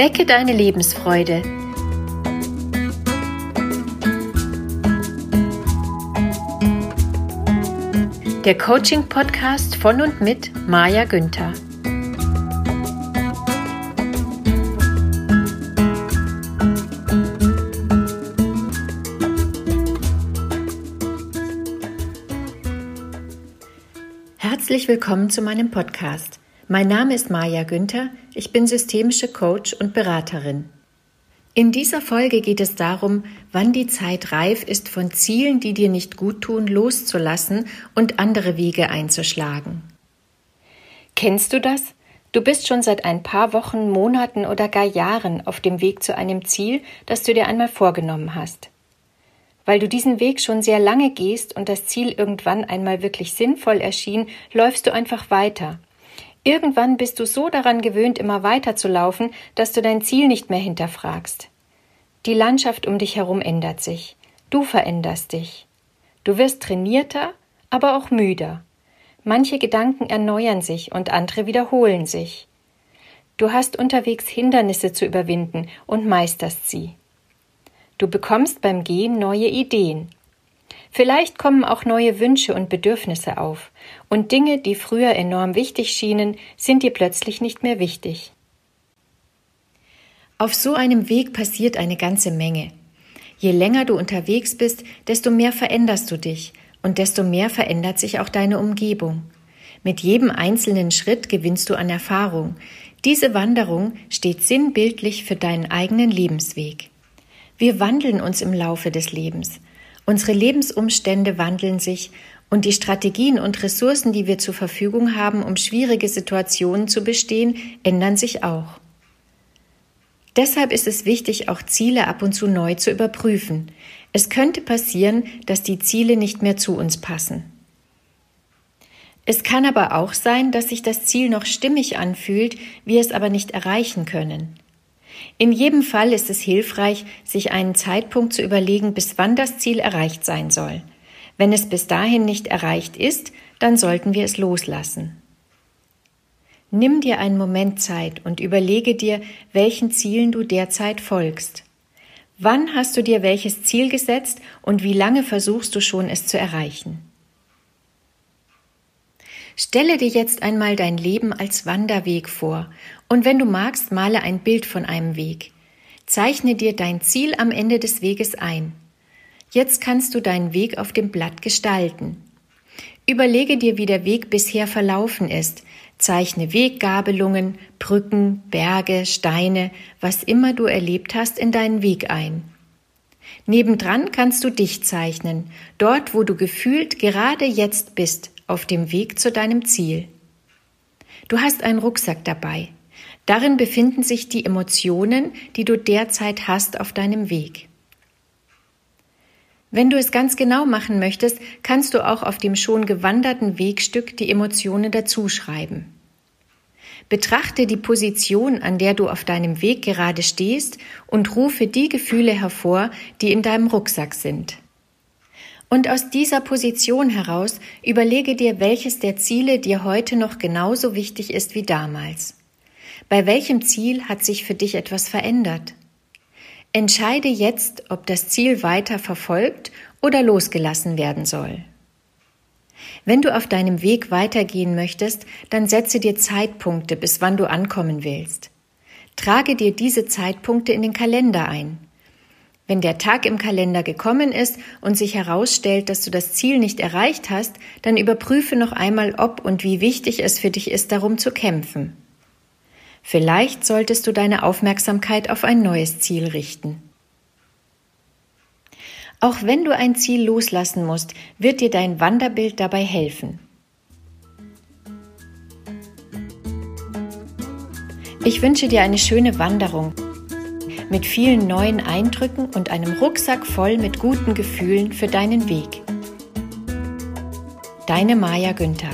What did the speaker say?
Wecke deine Lebensfreude. Der Coaching-Podcast von und mit Maja Günther. Herzlich willkommen zu meinem Podcast. Mein Name ist Maja Günther, ich bin systemische Coach und Beraterin. In dieser Folge geht es darum, wann die Zeit reif ist, von Zielen, die dir nicht gut tun, loszulassen und andere Wege einzuschlagen. Kennst du das? Du bist schon seit ein paar Wochen, Monaten oder gar Jahren auf dem Weg zu einem Ziel, das du dir einmal vorgenommen hast. Weil du diesen Weg schon sehr lange gehst und das Ziel irgendwann einmal wirklich sinnvoll erschien, läufst du einfach weiter, Irgendwann bist du so daran gewöhnt, immer weiter zu laufen, dass du dein Ziel nicht mehr hinterfragst. Die Landschaft um dich herum ändert sich. Du veränderst dich. Du wirst trainierter, aber auch müder. Manche Gedanken erneuern sich und andere wiederholen sich. Du hast unterwegs Hindernisse zu überwinden und meisterst sie. Du bekommst beim Gehen neue Ideen, Vielleicht kommen auch neue Wünsche und Bedürfnisse auf, und Dinge, die früher enorm wichtig schienen, sind dir plötzlich nicht mehr wichtig. Auf so einem Weg passiert eine ganze Menge. Je länger du unterwegs bist, desto mehr veränderst du dich und desto mehr verändert sich auch deine Umgebung. Mit jedem einzelnen Schritt gewinnst du an Erfahrung. Diese Wanderung steht sinnbildlich für deinen eigenen Lebensweg. Wir wandeln uns im Laufe des Lebens. Unsere Lebensumstände wandeln sich und die Strategien und Ressourcen, die wir zur Verfügung haben, um schwierige Situationen zu bestehen, ändern sich auch. Deshalb ist es wichtig, auch Ziele ab und zu neu zu überprüfen. Es könnte passieren, dass die Ziele nicht mehr zu uns passen. Es kann aber auch sein, dass sich das Ziel noch stimmig anfühlt, wir es aber nicht erreichen können. In jedem Fall ist es hilfreich, sich einen Zeitpunkt zu überlegen, bis wann das Ziel erreicht sein soll. Wenn es bis dahin nicht erreicht ist, dann sollten wir es loslassen. Nimm dir einen Moment Zeit und überlege dir, welchen Zielen du derzeit folgst. Wann hast du dir welches Ziel gesetzt und wie lange versuchst du schon es zu erreichen? Stelle dir jetzt einmal dein Leben als Wanderweg vor und wenn du magst, male ein Bild von einem Weg. Zeichne dir dein Ziel am Ende des Weges ein. Jetzt kannst du deinen Weg auf dem Blatt gestalten. Überlege dir, wie der Weg bisher verlaufen ist. Zeichne Weggabelungen, Brücken, Berge, Steine, was immer du erlebt hast, in deinen Weg ein. Nebendran kannst du dich zeichnen, dort, wo du gefühlt gerade jetzt bist, auf dem Weg zu deinem Ziel. Du hast einen Rucksack dabei. Darin befinden sich die Emotionen, die du derzeit hast auf deinem Weg. Wenn du es ganz genau machen möchtest, kannst du auch auf dem schon gewanderten Wegstück die Emotionen dazuschreiben. Betrachte die Position, an der du auf deinem Weg gerade stehst und rufe die Gefühle hervor, die in deinem Rucksack sind. Und aus dieser Position heraus überlege dir, welches der Ziele dir heute noch genauso wichtig ist wie damals. Bei welchem Ziel hat sich für dich etwas verändert? Entscheide jetzt, ob das Ziel weiter verfolgt oder losgelassen werden soll. Wenn du auf deinem Weg weitergehen möchtest, dann setze dir Zeitpunkte, bis wann du ankommen willst. Trage dir diese Zeitpunkte in den Kalender ein. Wenn der Tag im Kalender gekommen ist und sich herausstellt, dass du das Ziel nicht erreicht hast, dann überprüfe noch einmal, ob und wie wichtig es für dich ist, darum zu kämpfen. Vielleicht solltest du deine Aufmerksamkeit auf ein neues Ziel richten. Auch wenn du ein Ziel loslassen musst, wird dir dein Wanderbild dabei helfen. Ich wünsche dir eine schöne Wanderung mit vielen neuen Eindrücken und einem Rucksack voll mit guten Gefühlen für deinen Weg. Deine Maja Günther